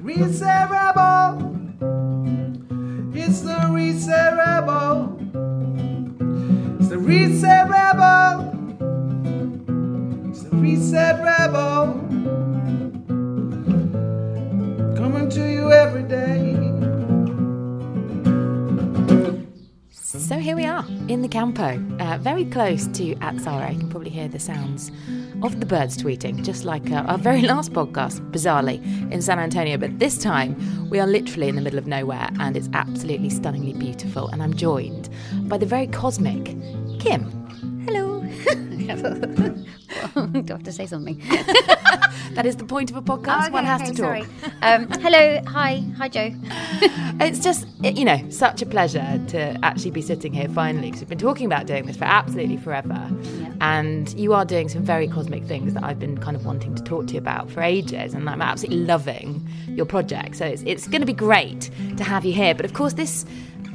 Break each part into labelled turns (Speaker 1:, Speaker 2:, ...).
Speaker 1: Reset Rebel. It's the Reset Rebel. It's the Reset Rebel. It's the Rebel. Coming to you every day.
Speaker 2: So here we are in the campo, uh, very close to Atzaró. You can probably hear the sounds of the birds tweeting, just like uh, our very last podcast, bizarrely, in San Antonio. But this time, we are literally in the middle of nowhere and it's absolutely stunningly beautiful. And I'm joined by the very cosmic Kim.
Speaker 3: Hello. Do I have to say something?
Speaker 2: That is the point of a podcast.
Speaker 3: Okay,
Speaker 2: One has
Speaker 3: okay,
Speaker 2: to talk.
Speaker 3: Um, hello. Hi. Hi, Jo.
Speaker 2: It's just, you know, such a pleasure to actually be sitting here finally because we've been talking about doing this for absolutely forever. And you are doing some very cosmic things that I've been kind of wanting to talk to you about for ages. And I'm absolutely loving your project. So it's, it's going to be great to have you here. But of course, this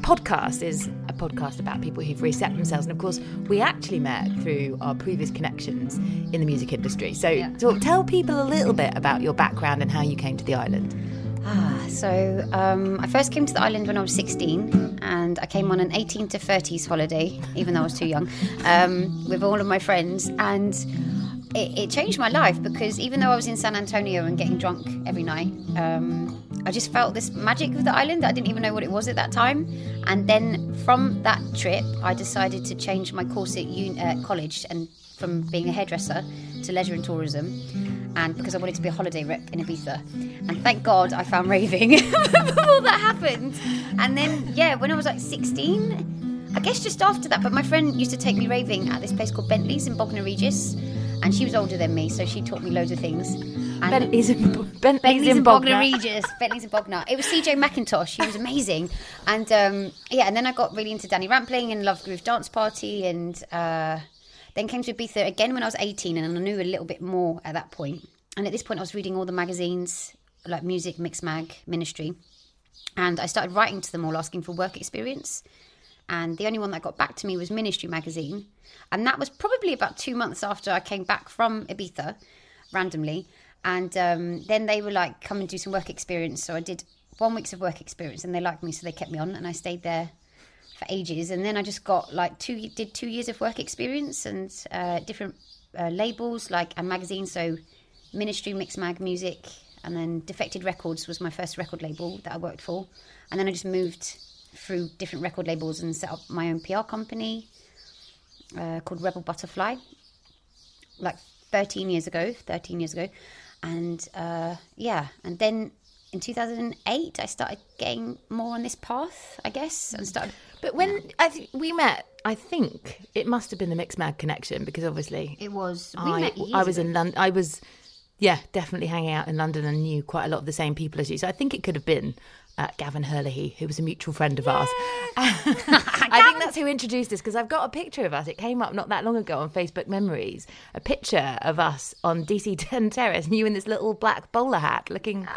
Speaker 2: podcast is a podcast about people who've reset themselves. And of course, we actually met through our previous connections in the music industry. So, so tell people a little bit about your background and how you came to the island.
Speaker 3: Ah, so um, I first came to the island when I was 16, and I came on an 18 to 30s holiday, even though I was too young, um, with all of my friends. And it, it changed my life because even though I was in San Antonio and getting drunk every night, um, I just felt this magic of the island. I didn't even know what it was at that time. And then from that trip, I decided to change my course at uh, college and from being a hairdresser to leisure and tourism. And because I wanted to be a holiday rep in Ibiza. And thank God I found raving before that happened. And then, yeah, when I was like 16, I guess just after that, but my friend used to take me raving at this place called Bentley's in Bognor Regis. And she was older than me, so she taught me loads of things. And
Speaker 2: Bentley's in, Bentley's
Speaker 3: Bentley's
Speaker 2: in. Bognor
Speaker 3: Regis. Bentley's in Bognor. It was CJ Mackintosh. He was amazing. And um, yeah, and then I got really into Danny Rampling and Love Groove Dance Party and uh, then came to Ibiza again when I was 18 and I knew a little bit more at that point. And at this point, I was reading all the magazines like Muzik, Mix Mag, Ministry. And I started writing to them all asking for work experience. And the only one that got back to me was Ministry magazine. And that was probably about two months after I came back from Ibiza randomly. And um, then they were like, come and do some work experience. So I did one week's of work experience and they liked me. So they kept me on and I stayed there for ages. And then I just got like two, did two years of work experience and uh, different uh, labels like and magazines. So Ministry, Mix Mag, Muzik, and then Defected Records was my first record label that I worked for. And then I just moved through different record labels and set up my own PR company uh, called Rebel Butterfly, like 13 years ago. 13 years ago, and uh, yeah, and then in 2008 I started getting more on this path, I guess, and started.
Speaker 2: But when I th- we met, I think it must have been the Mixed Mag connection because obviously
Speaker 3: It was. We
Speaker 2: I, I was
Speaker 3: ago.
Speaker 2: in London. I was, yeah, definitely hanging out in London and knew quite a lot of the same people as you. So I think it could have been uh, Gavin Hurley, who was a mutual friend of ours. I think that's who introduced us because I've got a picture of us. It came up not that long ago on Facebook Memories. A picture of us on DC 10 Terrace, and you in this little black bowler hat, looking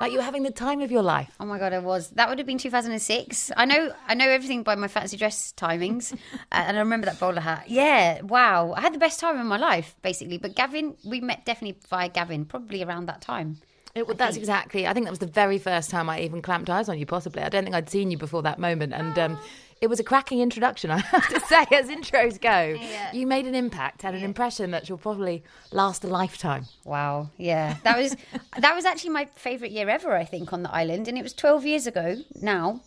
Speaker 2: like you were having the time of your life.
Speaker 3: Oh my god, I was. That would have been 2006. I know, I know everything by my fancy dress timings, uh, and I remember that bowler hat. Yeah, wow, I had the best time of my life, basically. But Gavin, we met definitely via Gavin, probably around that time.
Speaker 2: It, well, that's exactly. I think that was the very first time I even clamped eyes on you. Possibly, I don't think I'd seen you before that moment, and um, it was a cracking introduction. I have to say, as intros go, you made an impact, had an impression that will probably last a lifetime.
Speaker 3: Wow, yeah, that was that was actually my favorite year ever. I think on the island, and it was 12 years ago now,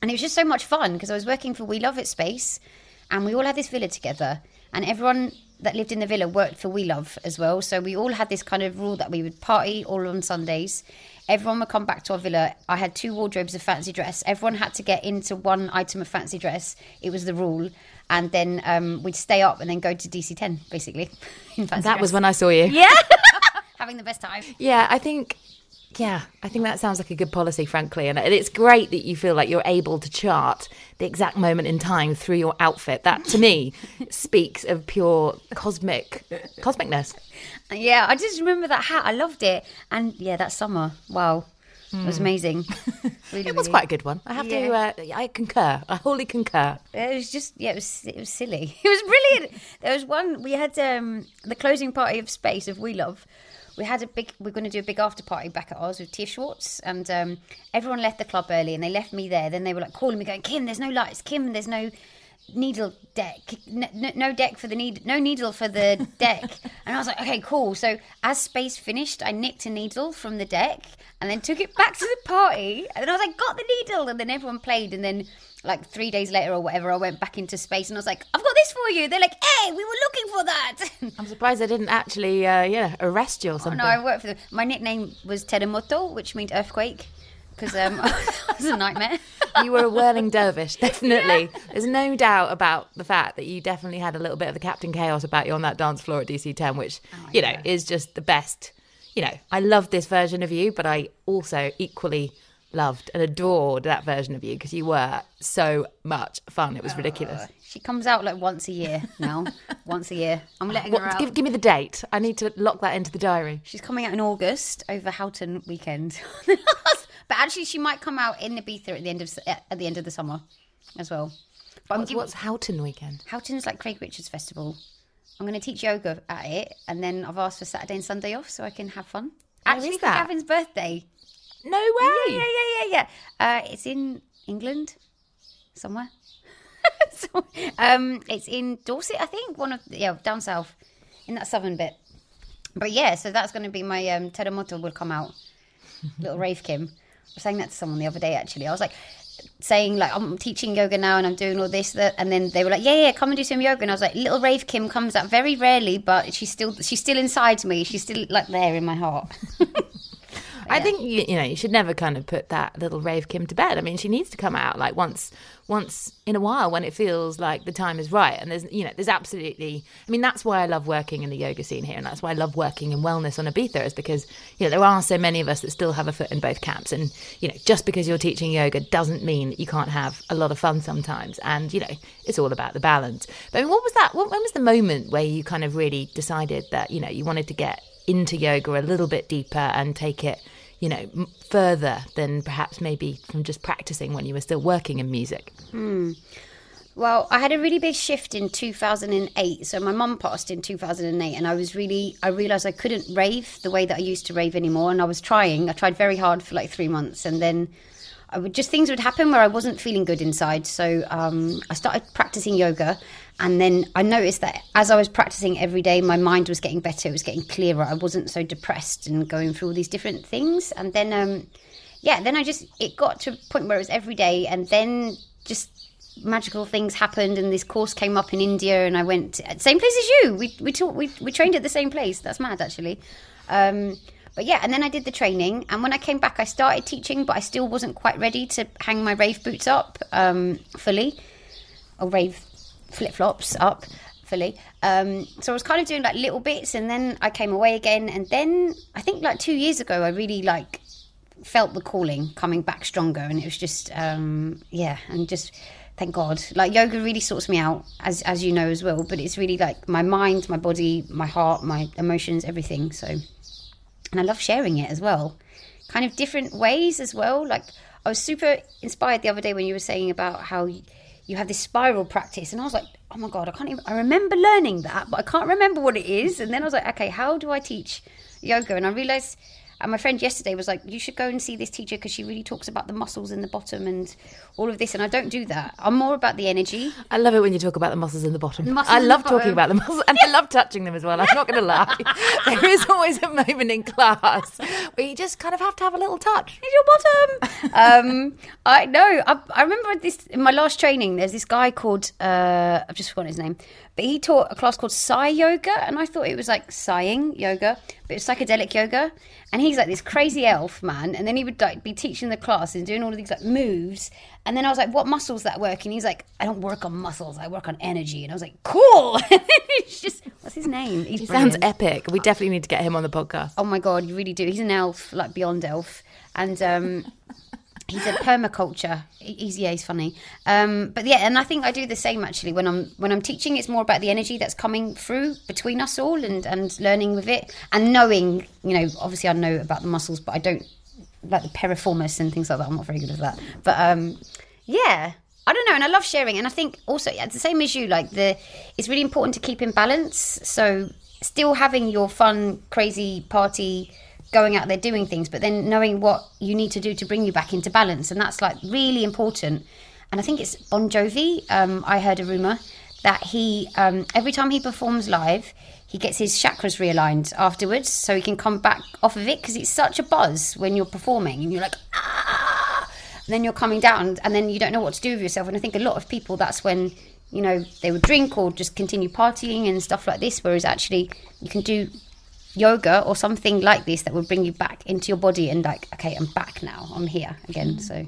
Speaker 3: and it was just so much fun because I was working for We Love at Space, and we all had this villa together, and everyone that lived in the villa worked for We Love as well. So we all had this kind of rule that we would party all on Sundays. Everyone would come back to our villa. I had two wardrobes of fancy dress. Everyone had to get into one item of fancy dress. It was the rule. And then um, we'd stay up and then go to DC 10, basically. In fancy
Speaker 2: That was when I saw you.
Speaker 3: Yeah. Having the best time.
Speaker 2: Yeah, I think. Yeah, I think that sounds like a good policy, frankly, and it's great that you feel like you're able to chart the exact moment in time through your outfit. That, to me, speaks of pure cosmic cosmicness.
Speaker 3: Yeah, I just remember that hat. I loved it. And yeah, that summer. Wow. It was amazing. Really,
Speaker 2: It was
Speaker 3: really-
Speaker 2: quite a good one. I have to. Uh, I concur. I wholly concur.
Speaker 3: It was just yeah, it was it was silly. It was brilliant. There was one we had um the closing party of Space of We Love we had a big. We're going to do a big after party back at ours with Tia Schwartz, and um, everyone left the club early, and they left me there. Then they were like calling me, going, "Kim, there's no lights. Kim, there's no." needle deck no, no deck for the need no needle for the deck and i was like okay cool so as space finished i nicked a needle from the deck and then took it back to the party and then i was like got the needle and then everyone played and then like three days later or whatever i went back into space and i was like i've got this for you they're like hey we were looking for that
Speaker 2: I'm surprised they didn't actually, uh, yeah, arrest you or
Speaker 3: Oh,
Speaker 2: something.
Speaker 3: no, I worked for them. My nickname was Terremoto, which means earthquake, because um, it was a nightmare.
Speaker 2: you were a whirling dervish, definitely. There's no doubt about the fact that you definitely had a little bit of the Captain Chaos about you on that dance floor at DC 10, which, you know,
Speaker 3: yeah.
Speaker 2: is just the best. You know, I love this version of you, but I also equally loved and adored that version of you because you were so much fun. It was uh, ridiculous.
Speaker 3: She comes out like once a year now. once a year. I'm letting her out.
Speaker 2: give, give me the date. I need to lock that into the diary.
Speaker 3: She's coming out in August over Houghton weekend. but actually, she might come out in Ibiza at the end of at the end of the summer as well. But
Speaker 2: What's,
Speaker 3: giving,
Speaker 2: what's Houghton weekend?
Speaker 3: Houghton's like Craig Richards Festival. I'm going to teach yoga at it, and then I've asked for Saturday and Sunday off so I can have fun. Actually, for? Gavin's birthday.
Speaker 2: No way.
Speaker 3: Yeah, yeah, yeah, yeah, yeah. Uh, it's in England, somewhere. so, um, it's in Dorset, I think. One of yeah, down south, in that southern bit. But yeah, so that's going to be my um, Terremoto will come out. Little rave Kim. I was saying that to someone the other day. Actually, I was like saying like I'm teaching yoga now and I'm doing all this that, and then they were like, yeah, yeah, come and do some yoga. And I was like, little rave Kim comes out very rarely, but she's still she's still inside me. She's still like there in my heart.
Speaker 2: I think you, you know you should never kind of put that little rave Kim to bed. I mean, she needs to come out like once once in a while when it feels like the time is right. And there's you know there's absolutely. I mean, that's why I love working in the yoga scene here, and that's why I love working in wellness on Ibiza is because you know there are so many of us that still have a foot in both camps, and you know just because you're teaching yoga doesn't mean that you can't have a lot of fun sometimes. And you know it's all about the balance. But I mean, what was that? What, when was the moment where you kind of really decided that you know you wanted to get into yoga a little bit deeper and take it you know, further than perhaps maybe from just practicing when you were still working in music.
Speaker 3: Well, I had a really big shift in 2008. So my mum passed in 2008, and I was really, I realised I couldn't rave the way that I used to rave anymore. And I was trying. I tried very hard for like three months, and then I would just things would happen where I wasn't feeling good inside. So um, I started practicing yoga, and then I noticed that as I was practicing every day, my mind was getting better. It was getting clearer. I wasn't so depressed and going through all these different things. And then, um, yeah, then I just it got to a point where it was every day, and then just magical things happened and this course came up in India and I went to, same place as you we we taught we, we trained at the same place that's mad actually um but yeah and then I did the training and when I came back I started teaching but I still wasn't quite ready to hang my rave boots up um fully or rave flip flops up fully. Um, so I was kind of doing like little bits, and then I came away again, and then I think like two years ago, I really like felt the calling coming back stronger, and it was just um, yeah, and just thank God, like yoga really sorts me out, as as you know as well. But it's really like my mind, my body, my heart, my emotions, everything. So, and I love sharing it as well, kind of different ways as well. Like I was super inspired the other day when you were saying about how you, you have this spiral practice, and I was like, oh my god, I can't even. I remember learning that, but I can't remember what it is. And then I was like, okay, how do I teach yoga? And I realized. And my friend yesterday was like, "You should go and see this teacher because she really talks about the muscles in the bottom and all of this." And I don't do that. I'm more about the energy.
Speaker 2: I love it when you talk about the muscles in the bottom.
Speaker 3: muscles
Speaker 2: I love talking about the muscles, and I love touching them as well. I'm not going to lie. there is always a moment in class where you just kind of have to have a little touch.
Speaker 3: Is your bottom? um, I know. I, I remember this in my last training. There's this guy called uh, I've just forgotten his name, but he taught a class called Psy Yoga, and I thought it was like sighing yoga, but it's psychedelic yoga. And he's like this crazy elf man, and then he would like be teaching the class and doing all of these like moves. And then I was like, "What muscles that work?" And he's like, "I don't work on muscles. I work on energy." And I was like, "Cool." it's just what's his name? He's
Speaker 2: He sounds epic. We definitely need to get him on the podcast.
Speaker 3: Oh my god, you really do. He's an elf, like beyond elf, and um, he's a permaculture. He- He's yeah, he's funny. Um, but yeah, and I think I do the same actually when I'm when I'm teaching. It's more about the energy that's coming through between us all, and and learning with it, and knowing. You know, obviously I know about the muscles, but I don't like the piriformis and things like that. I'm not very good at that. But um, yeah. I don't know, and I love sharing, and I think also yeah, it's the same as you. Like the, it's really important to keep in balance. So still having your fun, crazy party, going out there doing things, but then knowing what you need to do to bring you back into balance, and that's like really important. And I think it's Bon Jovi. Um, I heard a rumor that he um, every time he performs live, he gets his chakras realigned afterwards, so he can come back off of it because it's such a buzz when you're performing and you're like ah, and then you're coming down, and then you don't know what to do with yourself. And I think a lot of people that's when you know they would drink or just continue partying and stuff like this, whereas actually you can do yoga or something like this that will bring you back into your body and like okay i'm back now i'm here again so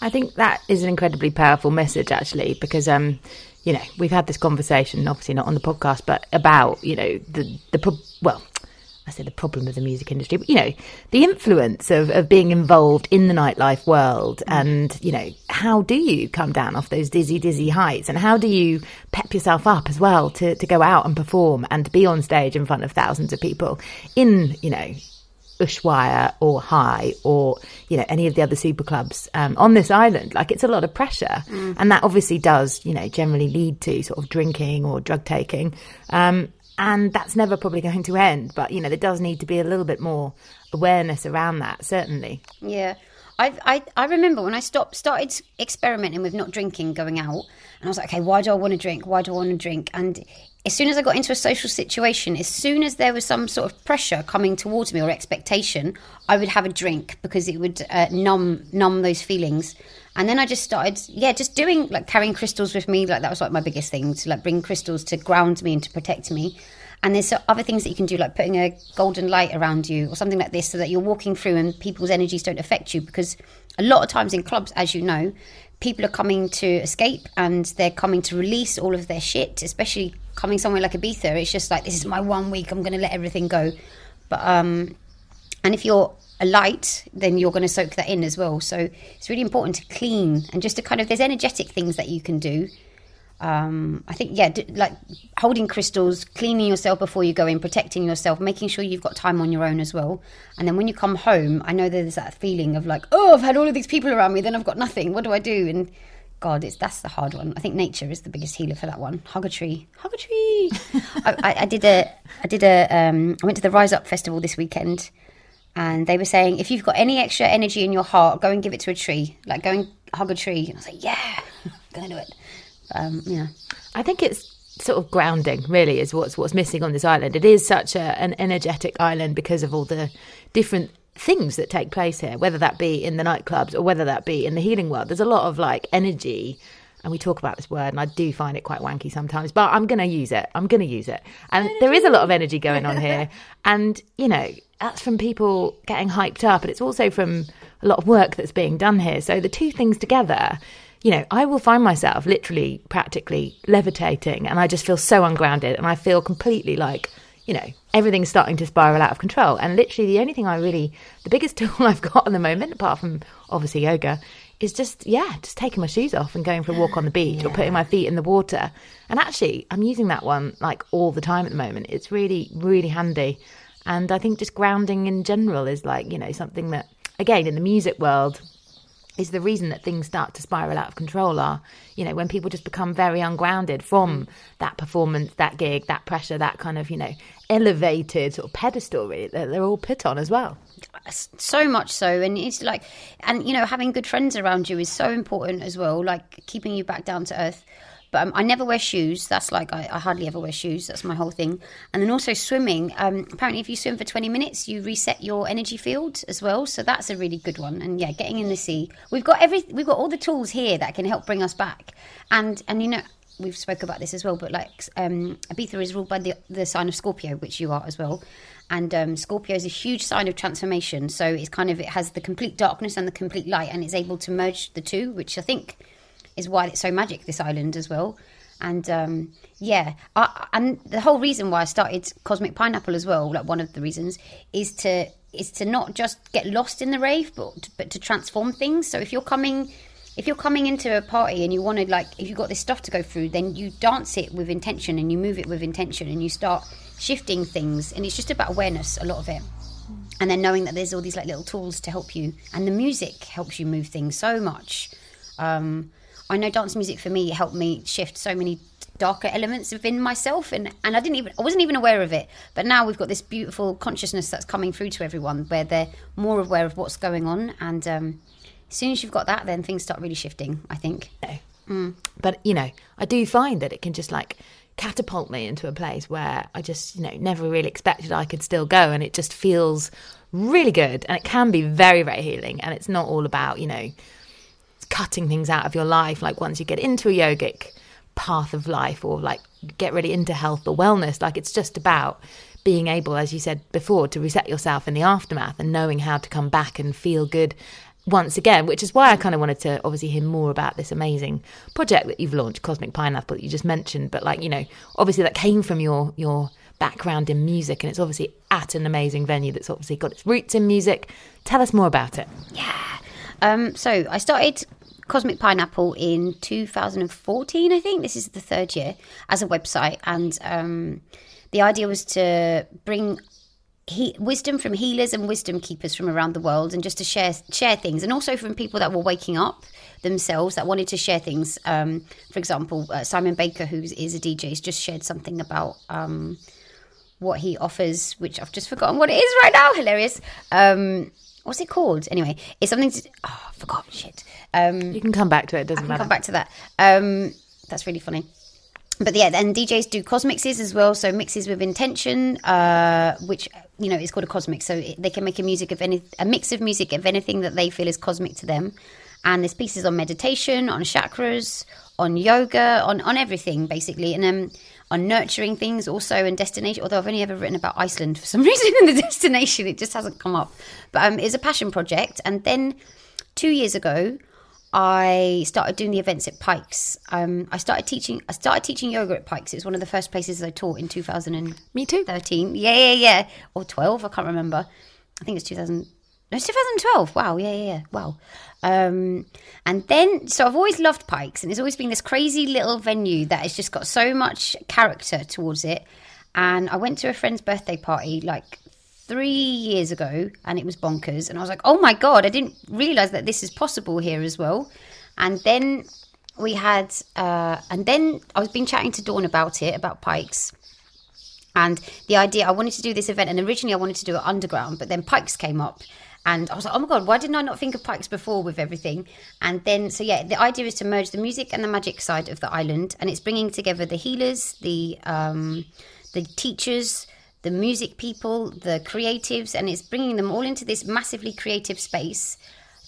Speaker 2: I think that is an incredibly powerful message, actually, because um, you know we've had this conversation, obviously not on the podcast, but about you know the the well. I say the problem of the music industry, but you know, the influence of, of being involved in the nightlife world and, you know, how do you come down off those dizzy, dizzy heights and how do you pep yourself up as well to, to go out and perform and to be on stage in front of thousands of people in, you know, Ushuaia or Hï or you know any of the other super clubs um, on this island. Like it's a lot of pressure, mm. and that obviously does you know generally lead to sort of drinking or drug taking, um, and that's never probably going to end. But you know there does need to be a little bit more awareness around that. Certainly,
Speaker 3: yeah. I, I, I remember when I stopped started experimenting with not drinking, going out, and I was like, okay, why do I want to drink? Why do I want to drink? And as soon as I got into a social situation, as soon as there was some sort of pressure coming towards me or expectation, I would have a drink because it would uh, numb numb those feelings. And then I just started, yeah, just doing like carrying crystals with me. Like that was like my biggest thing to like bring crystals to ground me and to protect me. And there's other things that you can do, like putting a golden light around you or something like this, so that you're walking through and people's energies don't affect you. Because a lot of times in clubs, as you know, people are coming to escape and they're coming to release all of their shit, especially coming somewhere like Ibiza. It's just like, this is my one week, I'm going to let everything go. But, um, and if you're a light, then you're going to soak that in as well. So it's really important to clean and just to kind of, there's energetic things that you can do. Um, I think, yeah, d- like holding crystals, cleaning yourself before you go in, protecting yourself, making sure you've got time on your own as well. And then when you come home, I know there's that feeling of like, oh, I've had all of these people around me, then I've got nothing. What do I do? And God, it's that's the hard one. I think nature is the biggest healer for that one. Hug a tree, hug a tree. I, I, I, did a, I did a, um, I went to the Rise Up festival this weekend, and they were saying if you've got any extra energy in your heart, go and give it to a tree. Like go and hug a tree. And I was like, yeah, gonna do it. Um, yeah,
Speaker 2: I think it's sort of grounding really is what's what's missing on this island. It is such a, an energetic island because of all the different things that take place here, whether that be in the nightclubs or whether that be in the healing world. There's a lot of like energy. And we talk about this word, and I do find it quite wanky sometimes, but I'm going to use it. I'm going to use it. And energy. there is a lot of energy going on here. and, you know, that's from people getting hyped up, but it's also from a lot of work that's being done here. So the two things together, you know, I will find myself literally, practically levitating, and I just feel so ungrounded, and I feel completely like you know, everything's starting to spiral out of control. And literally, the only thing I really, the biggest tool I've got at the moment, apart from obviously yoga, is just, yeah, just taking my shoes off and going for a walk on the beach yeah. or putting my feet in the water. And actually, I'm using that one like all the time at the moment. It's really, really handy. And I think just grounding in general is like, you know, something that, again, in the music world, is the reason that things start to spiral out of control are you know when people just become very ungrounded from mm. that performance that gig that pressure that kind of you know elevated sort of pedestal really that they're all put on as well
Speaker 3: so much so and it's like and you know having good friends around you is so important as well like keeping you back down to earth but um, I never wear shoes. That's like I, I, hardly ever wear shoes. That's my whole thing. And then also swimming. Um, apparently, if you swim for 20 minutes, you reset your energy field as well. So that's a really good one. And yeah, getting in the sea. We've got every we've got all the tools here that can help bring us back. And and you know we've spoke about this as well. But like um, Ibiza is ruled by the the sign of Scorpio, which you are as well and um, Scorpio is a huge sign of transformation. So it's kind of it has the complete darkness and the complete light, and it's able to merge the two, which I think is why it's so magic this island as well. And um, yeah, I, and the whole reason why I started Cosmic Pineapple as well, like one of the reasons, is to is to not just get lost in the rave, but but to transform things. So if you're coming if you're coming into a party and you want to like if you've got this stuff to go through then you dance it with intention and you move it with intention and you start shifting things and it's just about awareness a lot of it. And then knowing that there's all these like little tools to help you and the music helps you move things so much. Um, I know dance music for me helped me shift so many darker elements within myself and and I didn't even I wasn't even aware of it. But now we've got this beautiful consciousness that's coming through to everyone where they're more aware of what's going on and um, as soon as you've got that then things start really shifting I think. Mm.
Speaker 2: But you know, I do find that it can just like catapult me into a place where I just you know never really expected I could still go, and it just feels really good, and it can be very very healing, and it's not all about you know cutting things out of your life. Like once you get into a yogic path of life, or like get really into health or wellness, like it's just about being able, as you said before, to reset yourself in the aftermath and knowing how to come back and feel good once again, which is why I kind of wanted to obviously hear more about this amazing project that you've launched, Cosmic Pineapple, that you just mentioned. But like, you know, obviously that came from your your background in music and it's obviously at an amazing venue that's obviously got its roots in music. Tell us more about it. Yeah.
Speaker 3: Um, so I started Cosmic Pineapple in 2014, I think. This is the third year as a website, and um, the idea was to bring he- wisdom from healers and wisdom keepers from around the world, and just to share share things, and also from people that were waking up themselves that wanted to share things. Um, for example, uh, Simon Baker, who is a DJ, has just shared something about. Um, what he offers, which I've just forgotten what it is right now. Hilarious. Um, what's it called? Anyway, it's something. To, oh, I forgot. Shit. Um,
Speaker 2: You can come back to it, it doesn't matter.
Speaker 3: come back to that. Um, that's really funny. But yeah, then DJs do cosmixes as well. So mixes with intention, uh, which you know it's called a cosmic. So it, they can make a music of any a mix of music of anything that they feel is cosmic to them. And there's pieces on meditation, on chakras, on yoga, on on everything basically, and um, on nurturing things also and destination. Although I've only ever written about Iceland for some reason in the destination, it just hasn't come up. But um, it's a passion project. And then two years ago, I started doing the events at Pikes. Um, I started teaching. I started teaching yoga at Pikes. It was one of the first places I taught in 2013.
Speaker 2: Me too.
Speaker 3: Yeah, yeah, yeah. Or 12. I can't remember. I think it's 2000. No, it's 2012. Wow. Yeah, yeah, yeah. Wow. Um, and then, so I've always loved Pikes, and it's always been this crazy little venue that has just got so much character towards it. And I went to a friend's birthday party like three years ago and it was bonkers and i was like oh my god i didn't realize that this is possible here as well. And then we had uh and then i was been chatting to dawn about it about pikes and the idea i wanted to do this event and originally i wanted to do it underground but then pikes came up and i was like oh my god why didn't i not think of pikes before with everything? And then so yeah the idea is to merge the music and the magic side of the island and it's bringing together the healers the um the teachers the music people, the creatives, and it's bringing them all into this massively creative space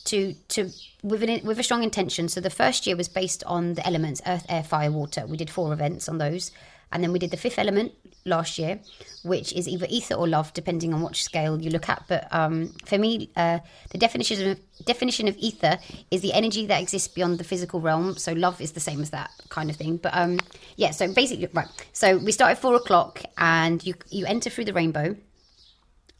Speaker 3: to to with an, with a strong intention. So the first year was based on the elements: earth, air, fire, water. We did four events on those, and then we did the fifth element last year, which is either ether or love, depending on which scale you look at. But um, for me, uh, the definition of definition of ether is the energy that exists beyond the physical realm. So love is the same as that kind of thing. But um, yeah, so basically, right. So we start at four o'clock, and you you enter through the rainbow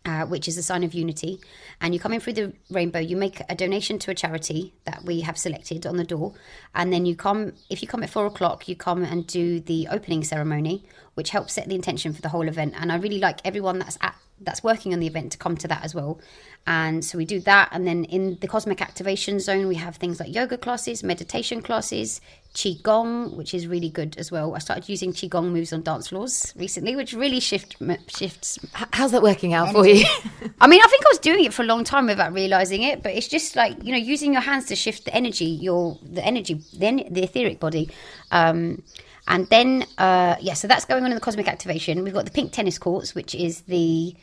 Speaker 3: uh, which is a sign of unity. And you come in through the rainbow, you make a donation to a charity that we have selected on the door. And then you come, if you come at four o'clock, you come and do the opening ceremony, which helps set the intention for the whole event. And I really like everyone that's at that's working on the event to come to that as well. And so we do that. And then in the cosmic activation zone, we have things like yoga classes, meditation classes, qigong, which is really good as well. I started using qigong moves on dance floors recently, which really shift shifts
Speaker 2: How's that working out for you?
Speaker 3: I mean, I think I was doing it for a long time without realizing it, but it's just like you know, using your hands to shift the energy, your the energy, then the etheric body, um, and then uh, yeah, so that's going on in the cosmic activation. We've got the pink tennis courts, which is the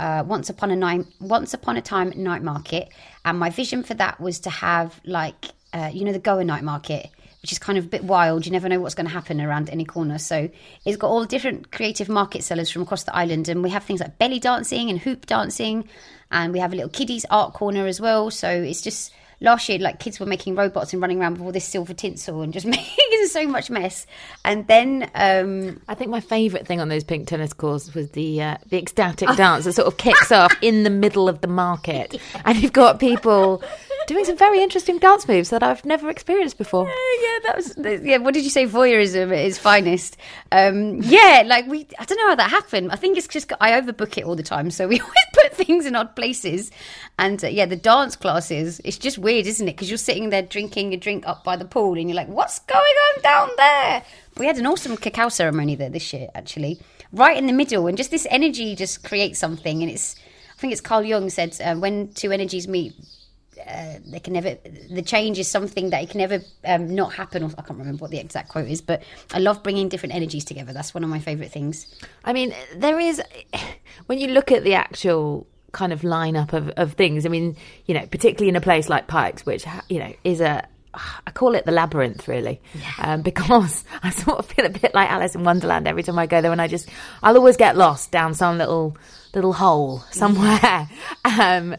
Speaker 3: uh, once upon a night, once upon a time night market, and my vision for that was to have like uh, you know the Goa night market. Which is kind of a bit wild. You never know what's going to happen around any corner. So it's got all different creative market sellers from across the island, and we have things like belly dancing and hoop dancing, and we have a little kiddies art corner as well. So it's just last year, like kids were making robots and running around with all this silver tinsel and just making so much mess. And then um,
Speaker 2: I think my favourite thing on those pink tennis courts was the uh, the ecstatic dance that sort of kicks off in the middle of the market, and you've got people doing some very interesting dance moves that I've never experienced before.
Speaker 3: yeah, yeah, that was yeah. What did you say? Voyeurism at its finest. Um, yeah, like we. I don't know how that happened. I think it's just I overbook it all the time, so we always put things in odd places. And uh, yeah, the dance classes. It's just weird, isn't it? Because you're sitting there drinking a drink up by the pool, and you're like, "What's going on down there?" we had an awesome cacao ceremony there this year, actually, right in the middle, and just this energy just creates something. And it's, I think it's Carl Jung said, uh, when two energies meet, uh, they can never. The change is something that it can never um, not happen. Or I can't remember what the exact quote is, but I love bringing different energies together. That's one of my favorite things.
Speaker 2: I mean, there is when you look at the actual kind of lineup of, of things. I mean, you know, particularly in a place like Pikes, which you know is a I call it the labyrinth, really, yeah. um, because I sort of feel a bit like Alice in Wonderland every time I go there, and I just I'll always get lost down some little little hole somewhere. um,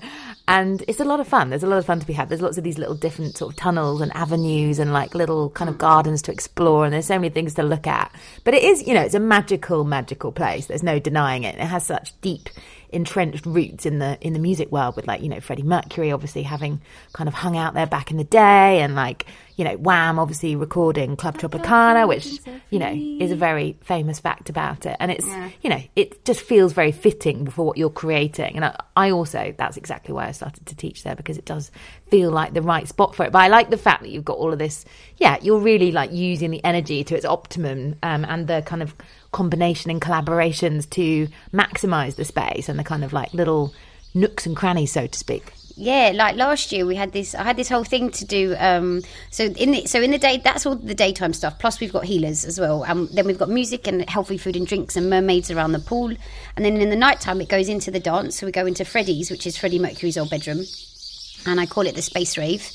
Speaker 2: and it's a lot of fun. There's a lot of fun to be had. There's lots of these little different sort of tunnels and avenues and like little kind of mm. gardens to explore. And there's so many things to look at. But it is, you know, it's a magical, magical place. There's no denying it. It has such deep entrenched roots in the in the music world with like you know Freddie Mercury obviously having kind of hung out there back in the day and like you know, Wham obviously recording Club Tropicana, which, you know, is a very famous fact about it. And it's, yeah. you know, it just feels very fitting for what you're creating. And I, I, also, that's exactly why I started to teach there because it does feel like the right spot for it. But I like the fact that you've got all of this, yeah, you're really like using the energy to its optimum um, and the kind of combination and collaborations to maximize the space and the kind of like little nooks and crannies, so to speak
Speaker 3: yeah, like last year we had this. I had this whole thing to do. Um, so in the so in the day, that's all the daytime stuff. Plus we've got healers as well. Um, then we've got music and healthy food and drinks and mermaids around the pool. And then in the nighttime it goes into the dance. So we go into Freddie's, which is Freddie Mercury's old bedroom, and I call it the space rave.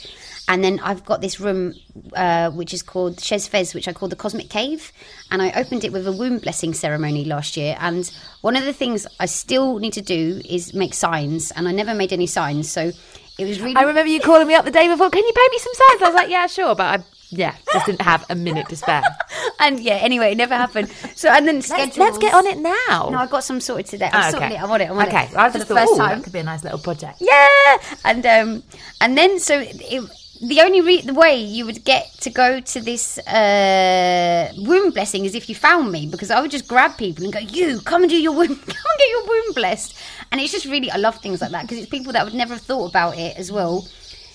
Speaker 3: And then I've got this room uh, which is called Chez Fez, which I call the Cosmic Cave. And I opened it with a womb blessing ceremony last year. And one of the things I still need to do is make signs. And I never made any signs. So it was really.
Speaker 2: I remember you calling me up the day before. Can you paint me some signs? I was like, yeah, sure. But I yeah, just didn't have a minute to spare.
Speaker 3: and yeah, anyway, it never happened. So and then
Speaker 2: schedules. Let's, let's get on it now.
Speaker 3: No, I got some sorted today. I'm oh, okay. I'm on it. I'm on
Speaker 2: okay.
Speaker 3: it.
Speaker 2: Well, I just for the thought, first time. That could be a nice little project.
Speaker 3: Yeah, and um, and then so it, the only re- the way you would get to go to this uh, womb blessing is if you found me because I would just grab people and go, "You come and do your womb, come and get your womb blessed." And it's just really, I love things like that because it's people that would never have thought about it as well.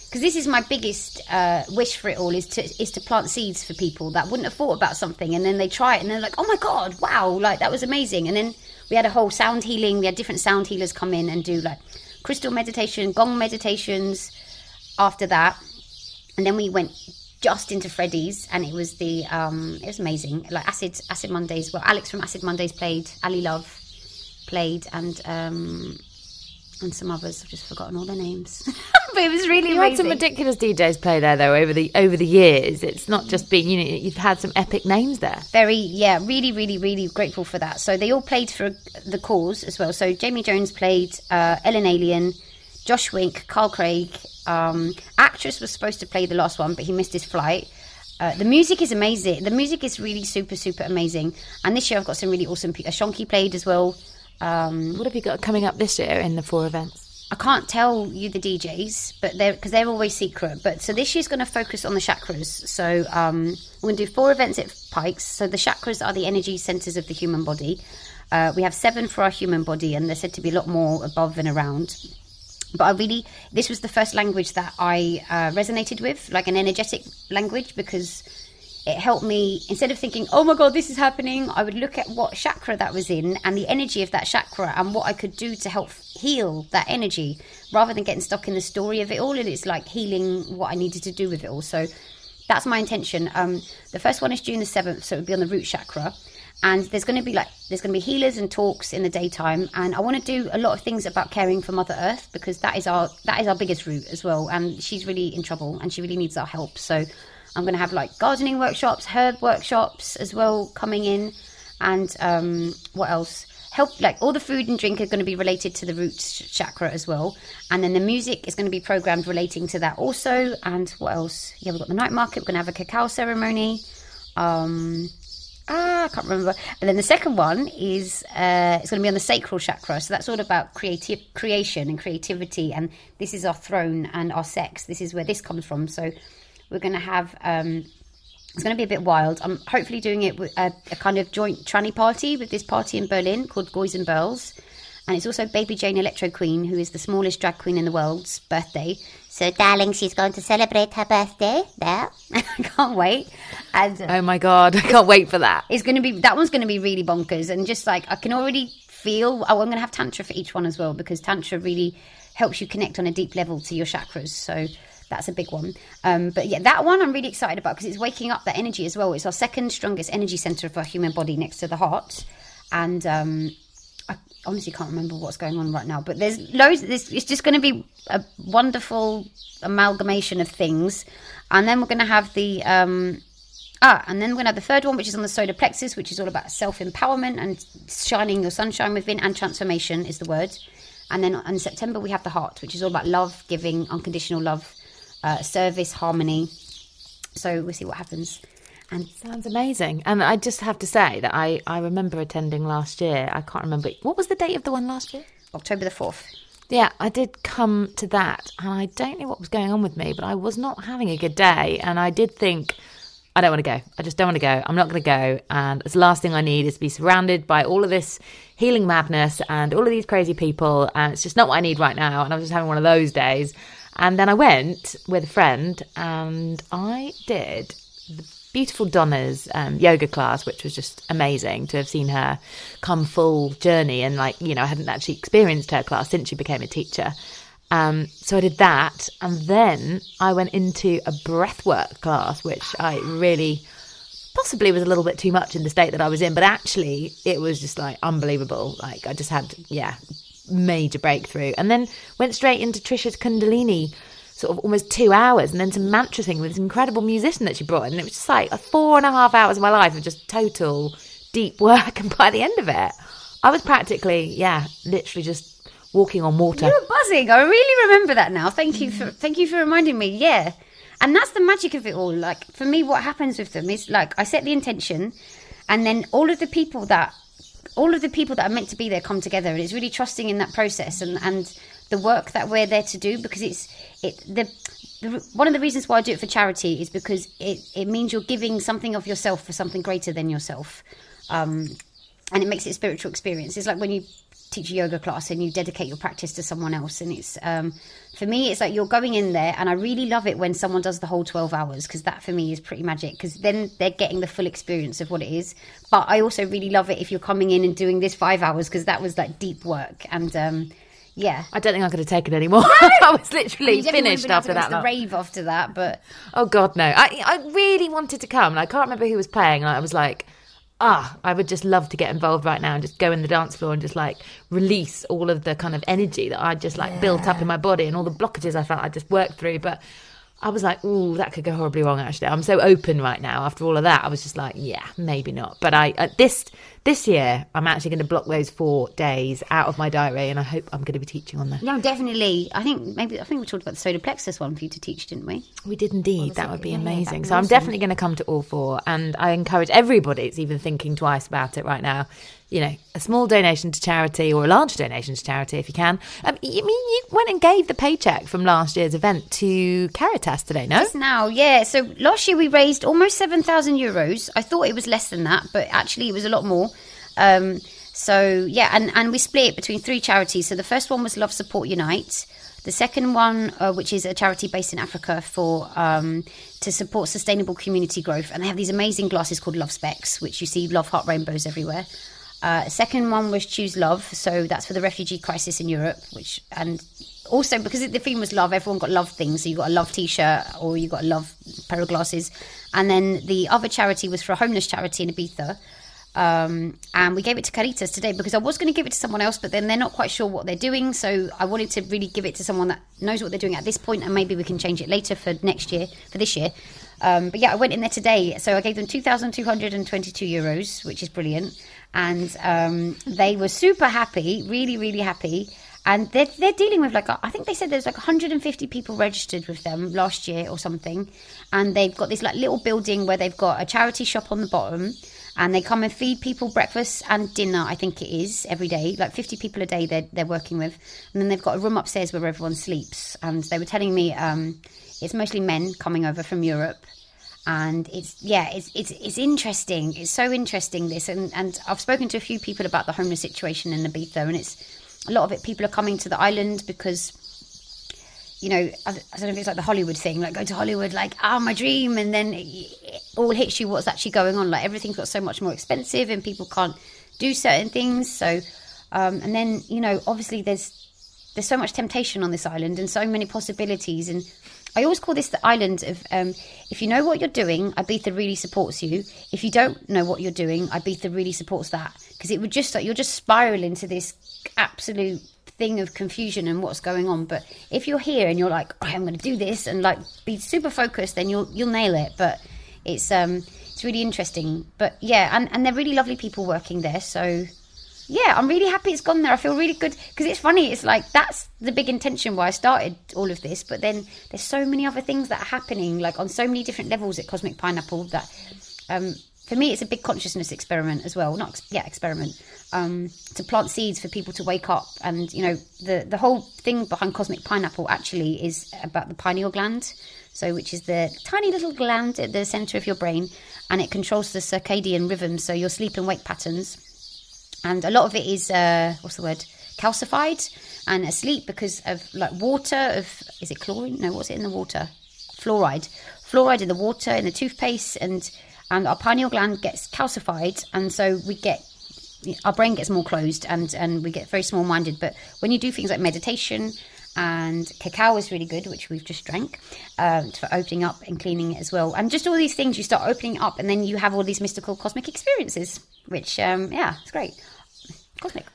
Speaker 3: Because this is my biggest uh, wish for it all is to is to plant seeds for people that wouldn't have thought about something and then they try it and they're like, "Oh my god, wow! Like that was amazing!" And then we had a whole sound healing. We had different sound healers come in and do like crystal meditation, gong meditations. After that and then we went just into Freddie's, and it was the um, it was amazing. Like Acid Acid Mondays. Well, Alex from Acid Mondays played. Ali Love played, and um, and some others. I've just forgotten all their names. but it was really
Speaker 2: you
Speaker 3: amazing.
Speaker 2: had some ridiculous DJs play there though over the over the years. It's not just been you know you've had some epic names there.
Speaker 3: Very yeah, really really really grateful for that. So they all played for the cause as well. So Jamie Jones played uh, Ellen Allien, Josh Wink, Carl Craig, um, actress was supposed to play the last one, but he missed his flight. Uh, the music is amazing. The music is really super, super amazing. And this year I've got some really awesome people. Shonky played as well. Um,
Speaker 2: what have you got coming up this year in the four events?
Speaker 3: I can't tell you the DJs, but they're because they're always secret. But so this year's going to focus on the chakras. So um, we're going to do four events at Pikes. So the chakras are the energy centers of the human body. Uh, we have seven for our human body, and they're said to be a lot more above and around but I really this was the first language that I uh, resonated with, like an energetic language, because it helped me instead of thinking, "Oh my god, this is happening," I would look at what chakra that was in and the energy of that chakra and what I could do to help heal that energy, rather than getting stuck in the story of it all. And it's like healing what I needed to do with it all. So that's my intention. Um, the first one is June the seventh, so it would be on the root chakra and there's going to be like there's going to be healers and talks in the daytime. And i want to do a lot of things about caring for mother earth because that is our that is our biggest root as well. And she's really in trouble and she really needs our help. So i'm going to have like gardening workshops herb workshops as well coming in. And um, what else? Help like all the food and drink are going to be related to the root chakra as well. And then the music is going to be programmed relating to that also. And what else? Yeah we've got the night market. We're going to have a cacao ceremony. Um, ah, I can't remember. And then the second one is uh, it's going to be on the sacral chakra. So that's all about creative creation and creativity. And this is our throne and our sex. This is where this comes from. So we're going to have. Um, it's going to be a bit wild. I'm hopefully doing it with a, a kind of joint tranny party with this party in Berlin called Boys and Girls. And it's also Baby Jane Electro Queen, who is the smallest drag queen in the world's birthday. So, darling, she's going to celebrate her birthday there. I can't wait. And
Speaker 2: Oh my god, I can't wait for that.
Speaker 3: it's going to be that one's going to be really bonkers and just like i can already feel oh i'm going to have tantra for each one as well because tantra really helps you connect on a deep level to your chakras so that's a big one um, but yeah that one i'm really excited about because it's waking up that energy as well it's our second strongest energy center of our human body next to the heart and um, honestly can't remember what's going on right now, but there's loads. There's, it's just going to be a wonderful amalgamation of things, and then we're going to have the um, ah, and then we're going to have the third one, which is on the solar plexus, which is all about self empowerment and shining your sunshine within, and transformation is the word. And then in September we have the heart, which is all about love, giving, unconditional love, uh, service, harmony. So we'll see what happens. And
Speaker 2: Sounds amazing. And I just have to say that I, I remember attending last year. I can't remember. What was the date of the one last year?
Speaker 3: October the fourth.
Speaker 2: Yeah, I did come to that, and I don't know what was going on with me, but I was not having a good day, and I did think, I don't want to go. I just don't want to go. I'm not going to go, and it's the last thing I need is to be surrounded by all of this healing madness and all of these crazy people, and it's just not what I need right now. And I was just having one of those days, and then I went with a friend, and I did the beautiful Donna's um, yoga class, which was just amazing to have seen her come full journey. And like, you know, I hadn't actually experienced her class since she became a teacher. Um, so I did that. And then I went into a breathwork class, which I really possibly was a little bit too much in the state that I was in, but actually it was just like unbelievable. Like I just had, yeah, major breakthrough. And then went straight into Trisha's Kundalini sort of almost two hours and then some mantra thing with this incredible musician that she brought in. And it was just like a four and a half hours of my life of just total deep work. And by the end of it, I was practically, yeah, literally just walking on water.
Speaker 3: You were buzzing. I really remember that now. Thank you for thank you for reminding me. Yeah. And that's the magic of it all. Like for me what happens with them is like I set the intention and then all of the people that all of the people that are meant to be there come together and it's really trusting in that process and and the work that we're there to do because it's it the, the one of the reasons why I do it for charity is because it it means you're giving something of yourself for something greater than yourself. Um and it makes it a spiritual experience. It's like when you teach a yoga class and you dedicate your practice to someone else and it's um, for me it's like you're going in there and i really love it when someone does the whole 12 hours because that for me is pretty magic because then they're getting the full experience of what it is but i also really love it if you're coming in and doing this five hours because that was like deep work and um, yeah
Speaker 2: I don't think I could have taken it anymore. I was literally finished after that.
Speaker 3: the rave after that but
Speaker 2: Oh God, no! I I really wanted to come, and I can't remember who was playing. And I was like, ah, I would just love to get involved right now and just go in the dance floor and just like release all of the kind of energy that I just like built up in my body and all the blockages I felt I just worked through. But I was like, ooh, that could go horribly wrong. Actually, I'm so open right now. After all of that, I was just like, yeah, maybe not. But I uh, this this year, I'm actually going to block those four days out of my diary, and I hope I'm going to be teaching on that.
Speaker 3: no definitely i think maybe i think we talked about the solar plexus one for you to teach didn't we
Speaker 2: We did indeed. That
Speaker 3: it?
Speaker 2: would be
Speaker 3: Yeah,
Speaker 2: amazing. so I'm definitely going to come to all four, and I encourage everybody that's even thinking twice about it right now. You know, a small donation to charity or a large donation to charity if you can. Um, you mean you went and gave the paycheck from last year's event to Caritas today? No,
Speaker 3: Just now, yeah. So last year we raised almost seven thousand euros. I thought it was less than that, but actually it was a lot more. Um, so yeah, and and we split it between three charities. So the first one was Love Support Unite. The second one, uh, which is a charity based in Africa for um, to support sustainable community growth, and they have these amazing glasses called Love Specs, which you see love heart rainbows everywhere. Uh, second one was Choose Love, so that's for the refugee crisis in Europe, which and also because the theme was love, everyone got love things. So you got a love T-shirt or you got a love pair of glasses, and then the other charity was for a homeless charity in Ibiza. Um, and we gave it to Caritas today because I was going to give it to someone else, but then they're not quite sure what they're doing. So I wanted to really give it to someone that knows what they're doing at this point, and maybe we can change it later for next year, for this year. Um, but yeah, I went in there today, so I gave them two thousand two hundred and twenty-two euros, which is brilliant, and um, they were super happy, really, really happy. And they're, they're dealing with like I think they said there's like 150 people registered with them last year or something, and they've got this like little building where they've got a charity shop on the bottom, and they come and feed people breakfast and dinner. I think it is every day, like 50 people a day they're they're working with, and then they've got a room upstairs where everyone sleeps. And they were telling me um, it's mostly men coming over from Europe and it's yeah it's it's it's interesting it's so interesting this and and I've spoken to a few people about the homeless situation in Ibiza and it's a lot of it, people are coming to the island because you know, I, don't know if it's like the Hollywood thing, like go to Hollywood, like, ah, oh, my dream. And then it, it, all hits you what's actually going on. Like everything's got so much more expensive and people can't do certain things. So, um, and then, you know, obviously there's, there's so much temptation on this island and so many possibilities. And I always call this the island of, um, if you know what you're doing, Ibiza really supports you. If you don't know what you're doing, Ibiza really supports that. Because it would just, like, you're just spiral into this absolute thing of confusion and what's going on. But if you're here and you're like, oh, I'm going to do this and like be super focused, then you'll you'll nail it. But it's um it's really interesting. But yeah, and and they're really lovely people working there. So yeah, I'm really happy it's gone there. I feel really good because it's funny. It's like that's the big intention why I started all of this. But then there's so many other things that are happening, like on so many different levels at Cosmic Pineapple that um, for me, it's a big consciousness experiment as well. Not yeah, experiment um, to plant seeds for people to wake up. And you know, the the whole thing behind cosmic pineapple actually is about the pineal gland, so which is the tiny little gland at the center of your brain, and it controls the circadian rhythm, so your sleep and wake patterns. And a lot of it is uh, what's the word? calcified and asleep because of like water of is it chlorine no what's it in the water fluoride fluoride in the water in the toothpaste and and our pineal gland gets calcified, and so we get our brain gets more closed and and we get very small minded. But when you do things like meditation and cacao is really good, which we've just drank, um, for opening up and cleaning it as well. And just all these things, you start opening up, and then you have all these mystical cosmic experiences, which, um, yeah, it's great. Cosmic.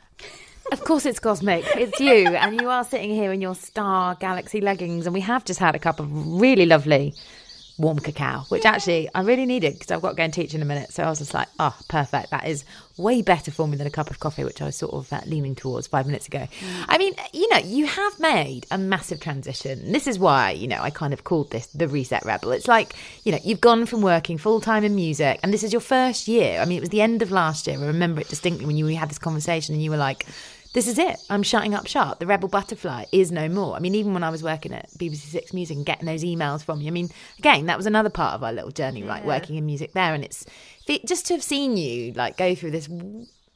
Speaker 2: Of course, it's cosmic. It's you, and you are sitting here in your star galaxy leggings, and we have just had a cup of really lovely warm cacao, which actually I really needed because I've got to go and teach in a minute. So I was just like, oh, perfect. That is way better for me than a cup of coffee, which I was sort of uh, leaning towards five minutes ago. Mm. I mean, you know, you have made a massive transition. This is why, you know, I kind of called this the Reset Rebel. It's like, you know, you've gone from working full time in music and this is your first year. I mean, it was the end of last year. I remember it distinctly when you had this conversation and you were like, this is it. I'm shutting up shop. The Rebel Butterfly is no more. I mean, even when I was working at BBC Six Music and getting those emails from you, I mean, again, that was another part of our little journey, right? Working in music there, and it's just to have seen you like go through this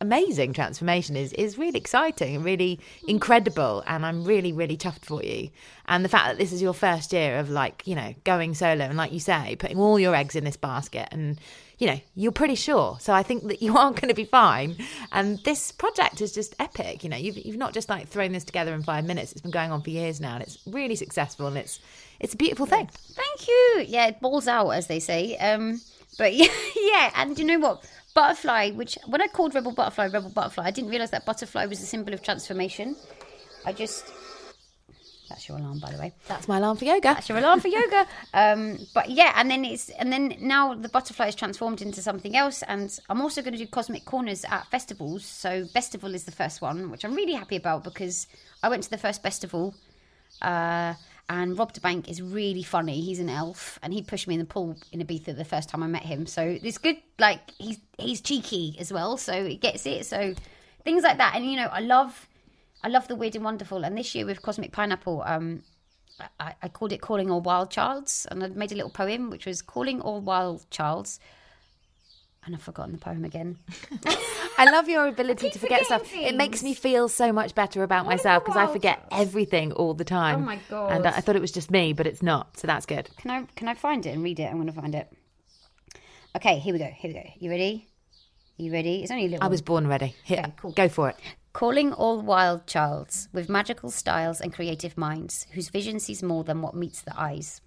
Speaker 2: amazing transformation is is really exciting and really hmm. incredible and I'm really really chuffed for you and the fact that this is your first year of like you know going solo and like you say putting all your eggs in this basket and you know, you're pretty sure. So I think that you are going to be fine. And this project is just epic. You know, you've, you've not just like thrown this together in five minutes. It's been going on for years now, and it's really successful, and it's it's a beautiful thing.
Speaker 3: Thank you. Yeah, it balls out, as they say. Um, but yeah, yeah, and you know what? Butterfly, which when I called Rebel Butterfly Rebel Butterfly, I didn't realize that butterfly was a symbol of transformation. I just that's your alarm, by the way.
Speaker 2: That's my alarm for yoga.
Speaker 3: That's your alarm for yoga. Um, but yeah, and then it's and then now the butterfly is transformed into something else. And I'm also going to do cosmic corners at festivals. So Bestival is the first one, which I'm really happy about because I went to the first Bestival. Uh, and Rob da Bank is really funny. He's an elf, and he pushed me in the pool in Ibiza the first time I met him. So it's good. Like he's he's cheeky as well, so he gets it. So things like that, and you know, I love I love the weird and wonderful. And this year with Cosmic Pineapple, um, I, I, called it Calling All Wild Childs, and I made a little poem which was Calling All Wild Childs. And I've forgotten the poem again.
Speaker 2: I love your ability to forget stuff. Things. It makes me feel so much better about what myself because I forget everything all the time.
Speaker 3: Oh my god!
Speaker 2: And I, I thought it was just me, but it's not. So that's good.
Speaker 3: Can I can I find it and read it? I'm going to find it. Okay, here we go. Here we go. You ready? You ready? It's only a little.
Speaker 2: I was born ready. Here, okay, cool. go for it
Speaker 3: calling all wild childs with magical styles and creative minds, whose vision sees more than what meets the eyes.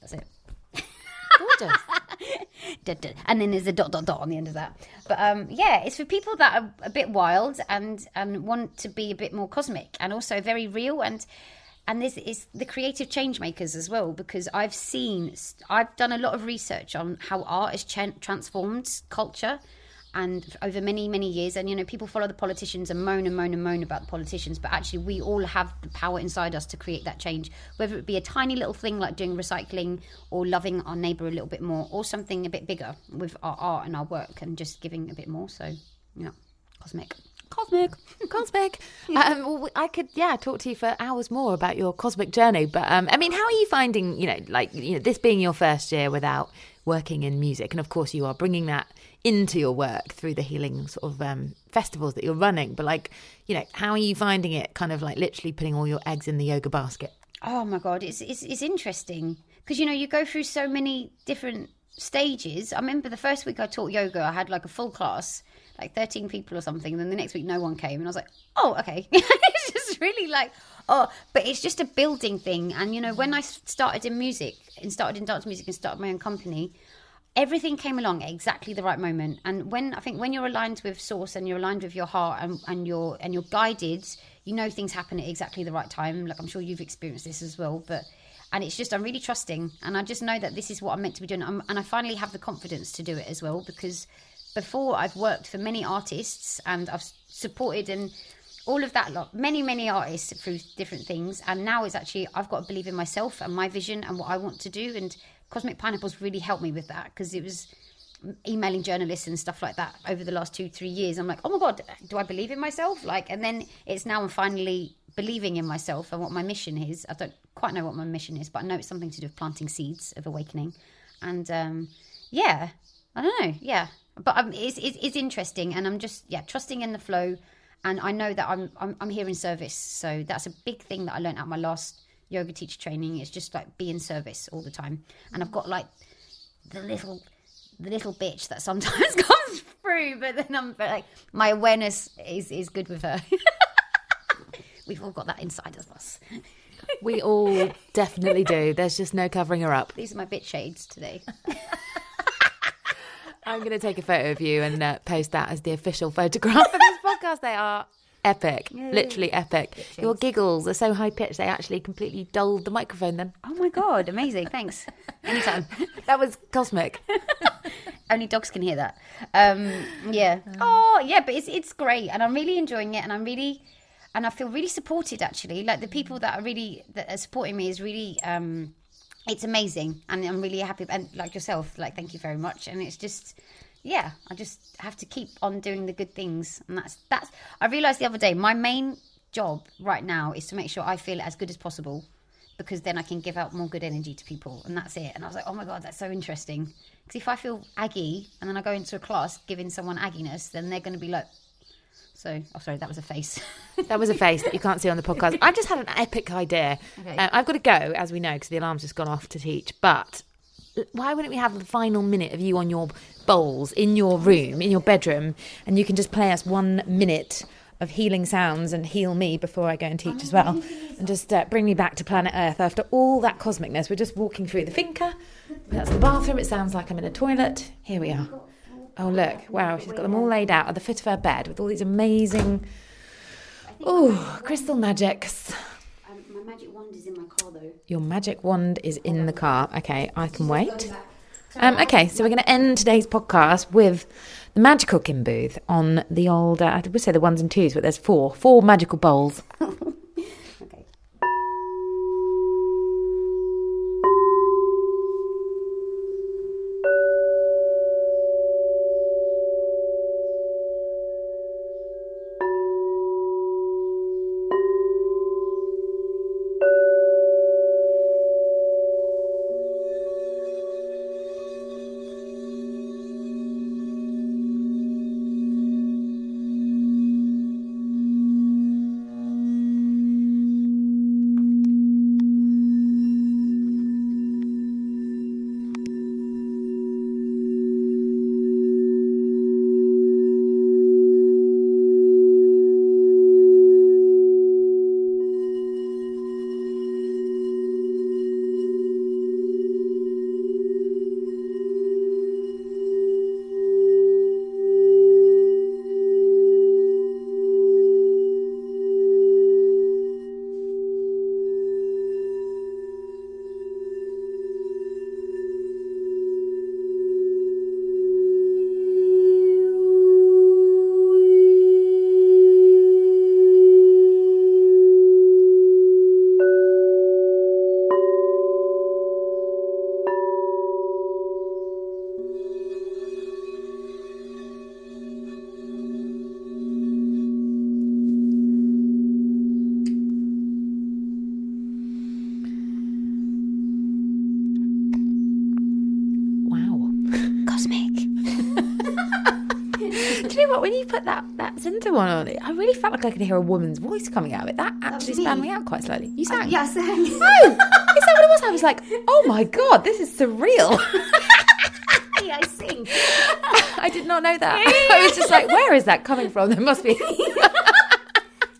Speaker 3: That's it. Gorgeous. and then there's a dot dot dot on the end of that. But um, yeah, it's for people that are a bit wild and and want to be a bit more cosmic and also very real and and this is the creative change makers as well because I've seen I've done a lot of research on how art has ch- transformed culture and over many many years and you know people follow the politicians and moan and moan and moan about the politicians but actually we all have the power inside us to create that change whether it be a tiny little thing like doing recycling or loving our neighbor a little bit more or something a bit bigger with our art and our work and just giving a bit more so yeah cosmic Cosmic.
Speaker 2: cosmic. Um, well, I could, yeah, talk to you for hours more about your cosmic journey. But um, I mean, how are you finding, you know, like you know, this being your first year without working in music, and of course, you are bringing that into your work through the healing sort of um, festivals that you're running. But like, you know, how are you finding it? Kind of like literally putting all your eggs in the yoga basket.
Speaker 3: Oh my god, it's it's, it's interesting because you know you go through so many different stages. I remember the first week I taught yoga, I had like a full class, like thirteen people or something, and then the next week no one came, and I was like, oh okay, it's just really like oh, but it's just a building thing. And you know, when I started in music and started in dance music and started my own company, everything came along at exactly the right moment. And when I think when you're aligned with source and you're aligned with your heart and, and you're and you're guided, you know things happen at exactly the right time. Like I'm sure you've experienced this as well, but and it's just I'm really trusting, and I just know that this is what I'm meant to be doing, I'm, and I finally have the confidence to do it as well because before I've worked for many artists and I've supported and all of that lot, many many artists through different things, and now it's actually I've got to believe in myself and my vision and what I want to do, and Cosmic Pineapples really helped me with that because it was emailing journalists and stuff like that over the last two three years. I'm like oh my god do i believe in myself? Like and then it's now i'm finally believing in myself and what my mission is. I don't quite know what my mission is but i know it's something to do with planting seeds of awakening. And um yeah i don't know yeah. But um, it's, it's, it's interesting and i'm just yeah trusting in the flow and i know that I'm, I'm i'm here in service so that's a big thing that i learned at my last yoga teacher training it's just like be in service all the time and i've got like the little the little bitch that sometimes comes through, but then I'm like my awareness is is good with her. We've all got that inside of us.
Speaker 2: We all definitely do. There's just no covering her up.
Speaker 3: These are my bitch shades today.
Speaker 2: I'm going to take a photo of you and uh, post that as the official photograph for this podcast. They are epic, literally epic. Your giggles are so high pitched they actually completely dulled the microphone. Then
Speaker 3: Oh my god, amazing! Thanks. Anytime.
Speaker 2: that was cosmic.
Speaker 3: Only dogs can hear that. Um, yeah. Oh, yeah, but it's it's great, and I'm really enjoying it, and I'm really, and I feel really supported. Actually, like the people that are really that are supporting me is really, um, it's amazing, and I'm really happy. And like yourself, like thank you very much. And it's just, yeah, I just have to keep on doing the good things, and that's that's. I realized the other day, my main job right now is to make sure I feel as good as possible because then I can give out more good energy to people, and that's it. And I was like, oh my god, that's so interesting. Because if I feel aggy and then I go into a class giving someone agginess, then they're going to be like, so. Oh, sorry, that was a face.
Speaker 2: That was a face that you can't see on the podcast. I've just had an epic idea.
Speaker 3: Okay.
Speaker 2: Uh, I've got to go, as we know, because the alarm's just gone off to teach. But why wouldn't we have the final minute of you on your bowls in your room, in your bedroom, and you can just play us one minute of healing sounds and heal me before I go and teach as well, and just uh, bring me back to planet Earth after all that cosmicness. We're just walking through the finca. That's the bathroom. It sounds like I'm in a toilet. Here we are. Oh look! Wow, she's got them all laid out at the foot of her bed with all these amazing, oh, crystal magics.
Speaker 3: Magic wand is in my car though.
Speaker 2: Your magic wand is in the car. Okay, I can wait. Um, okay, so we're going to end today's podcast with the magical Kim Booth on the old, uh, I would say the ones and twos, but there's four, four magical bowls. that that centre one on it, I really felt like I could hear a woman's voice coming out of it. That actually spanned
Speaker 3: me.
Speaker 2: out quite slightly. You uh, sang?
Speaker 3: Yes.
Speaker 2: Oh, is that what it was? I was like, oh my god, this is surreal.
Speaker 3: yeah, I sing.
Speaker 2: I did not know that. I was just like, where is that coming from? There must be.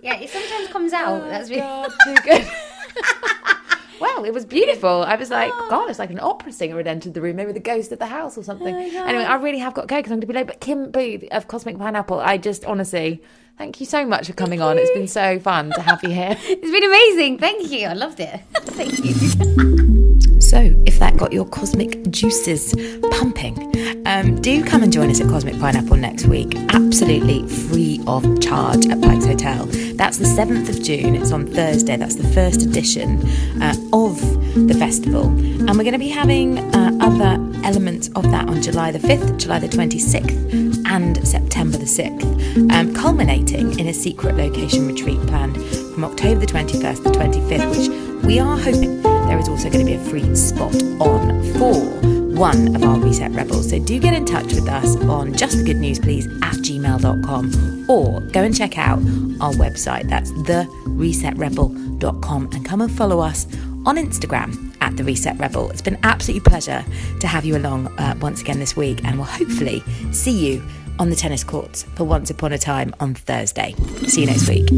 Speaker 3: Yeah, it sometimes comes out. Oh, That's really.
Speaker 2: God, too good. It was beautiful. I was like, oh. God, it's like an opera singer had entered the room, maybe the ghost of the house or oh something. Anyway, I really have got to go because I'm going to be late. But Kim Booth of Cosmic Pineapple, I just honestly, thank you so much for coming on. It's been so fun to have you here.
Speaker 3: It's been amazing. Thank you. I loved it. Thank you.
Speaker 2: So, if that got your cosmic juices pumping, um, do come and join us at Cosmic Pineapple next week, absolutely free of charge at Pikes Hotel. That's the 7th of June, it's on Thursday, that's the first edition uh, of the festival. And we're going to be having uh, other elements of that on July the 5th, July the 26th, and September the 6th, um, culminating in a secret location retreat planned from October the 21st to the 25th, which we are hoping there is also going to be a free spot on for one of our Reset Rebels. So do get in touch with us on justthegoodnewsplease at gmail.com or go and check out our website. That's theresetrebel.com and come and follow us on Instagram at The Reset Rebel. It's been an absolute pleasure to have you along uh, once again this week and we'll hopefully see you on the tennis courts for Once Upon a Time on Thursday. See you next week.